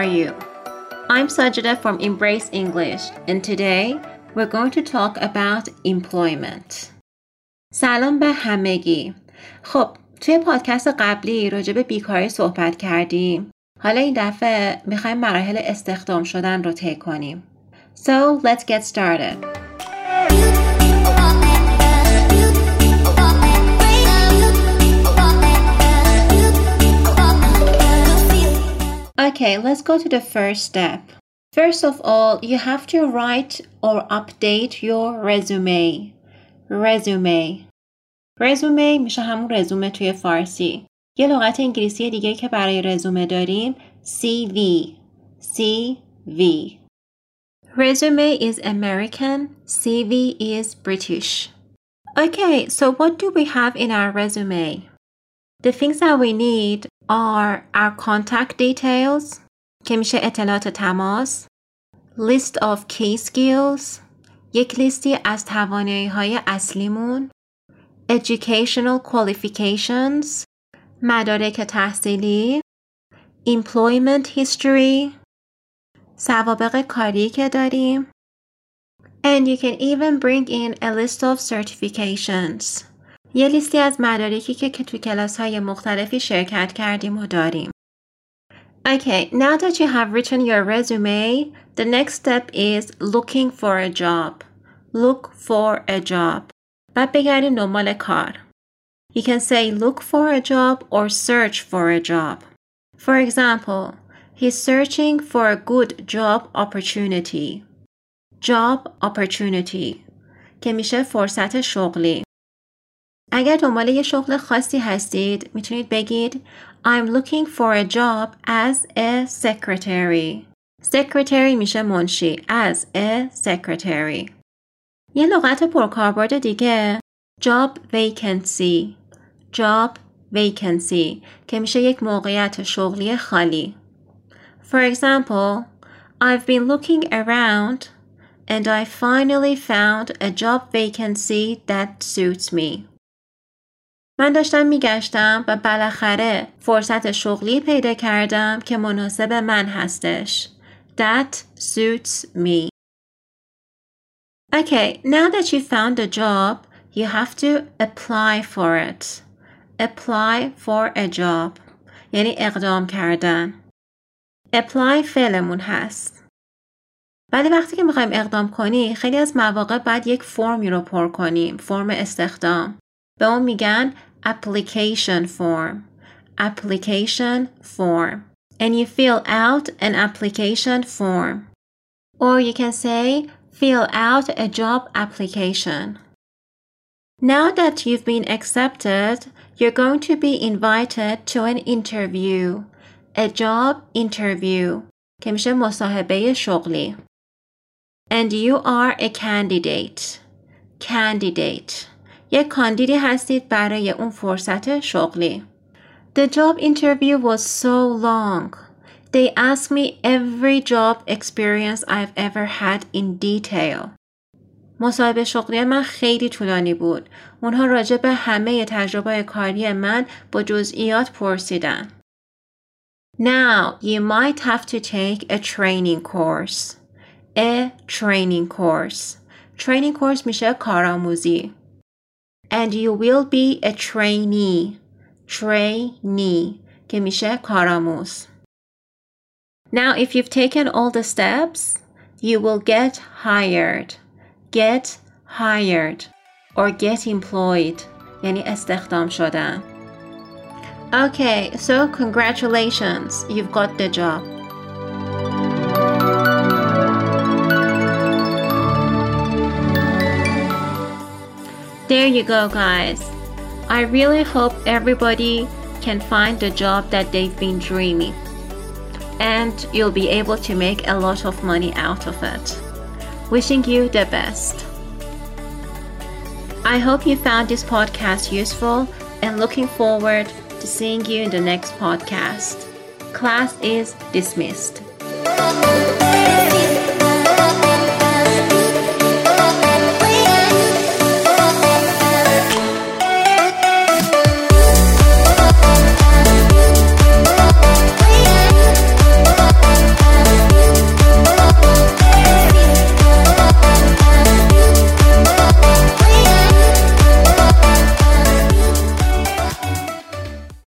are you? I'm Sajida from Embrace English and today we're going to talk about employment. سلام به همگی. خب توی پادکست قبلی راجع به بیکاری صحبت کردیم. حالا این دفعه می‌خوایم مراحل استخدام شدن رو طی کنیم. So let's get started. Okay, let's go to the first step. First of all, you have to write or update your resume. resume resume میشه همون رزومه توی فارسی. یه لغت انگلیسی دیگه که برای رزومه داریم CV. CV. Resume is American, CV is British. Okay, so what do we have in our resume? The things that we need are our contact details که میشه اطلاعات تماس list of key skills یک لیستی از توانایی های اصلیمون educational qualifications مدارک تحصیلی employment history سوابق کاری که داریم and you can even bring in a list of certifications یه لیستی از مدارکی که که تو کلاس های مختلفی شرکت کردیم و داریم. Okay, now that you have written your resume, the next step is looking for a job. Look for a job. بعد بگردیم دنبال کار. You can say look for a job or search for a job. For example, he's searching for a good job opportunity. Job opportunity که میشه فرصت شغلی. اگر دنبال یه شغل خاصی هستید می‌تونید بگید I'm looking for a job as a secretary. secretary میشه منشی as a secretary. یه لغت پرکاربرد دیگه job vacancy. job vacancy که میشه یک موقعیت شغلی خالی. For example, I've been looking around and I finally found a job vacancy that suits me. من داشتم میگشتم و بالاخره فرصت شغلی پیدا کردم که مناسب من هستش. That suits me. Okay, now that you found a job, you have to apply for it. Apply for a job. یعنی اقدام کردن. Apply فعلمون هست. ولی وقتی که می‌خوایم اقدام کنی خیلی از مواقع باید یک فرمی رو پر کنیم. فرم استخدام. به اون میگن application form. Application form. And you fill out an application form. Or you can say, fill out a job application. Now that you've been accepted, you're going to be invited to an interview. A job interview. که میشه مصاحبه شغلی. And you are a candidate. Candidate. یک کاندیدی هستید برای اون فرصت شغلی. The job interview was so long. They asked me every job experience I've ever had in detail. مصاحبه شغلی من خیلی طولانی بود. اونها راجع به همه تجربه کاری من با جزئیات پرسیدن. Now you might have to take a training course. A training course. Training course میشه کارآموزی. and you will be a trainee trainee که میشه کارآموز Now if you've taken all the steps you will get hired get hired or get employed یعنی استخدام شدن Okay, so congratulations, you've got the job. There you go, guys. I really hope everybody can find the job that they've been dreaming. And you'll be able to make a lot of money out of it. Wishing you the best. I hope you found this podcast useful and looking forward to seeing you in the next podcast. Class is dismissed.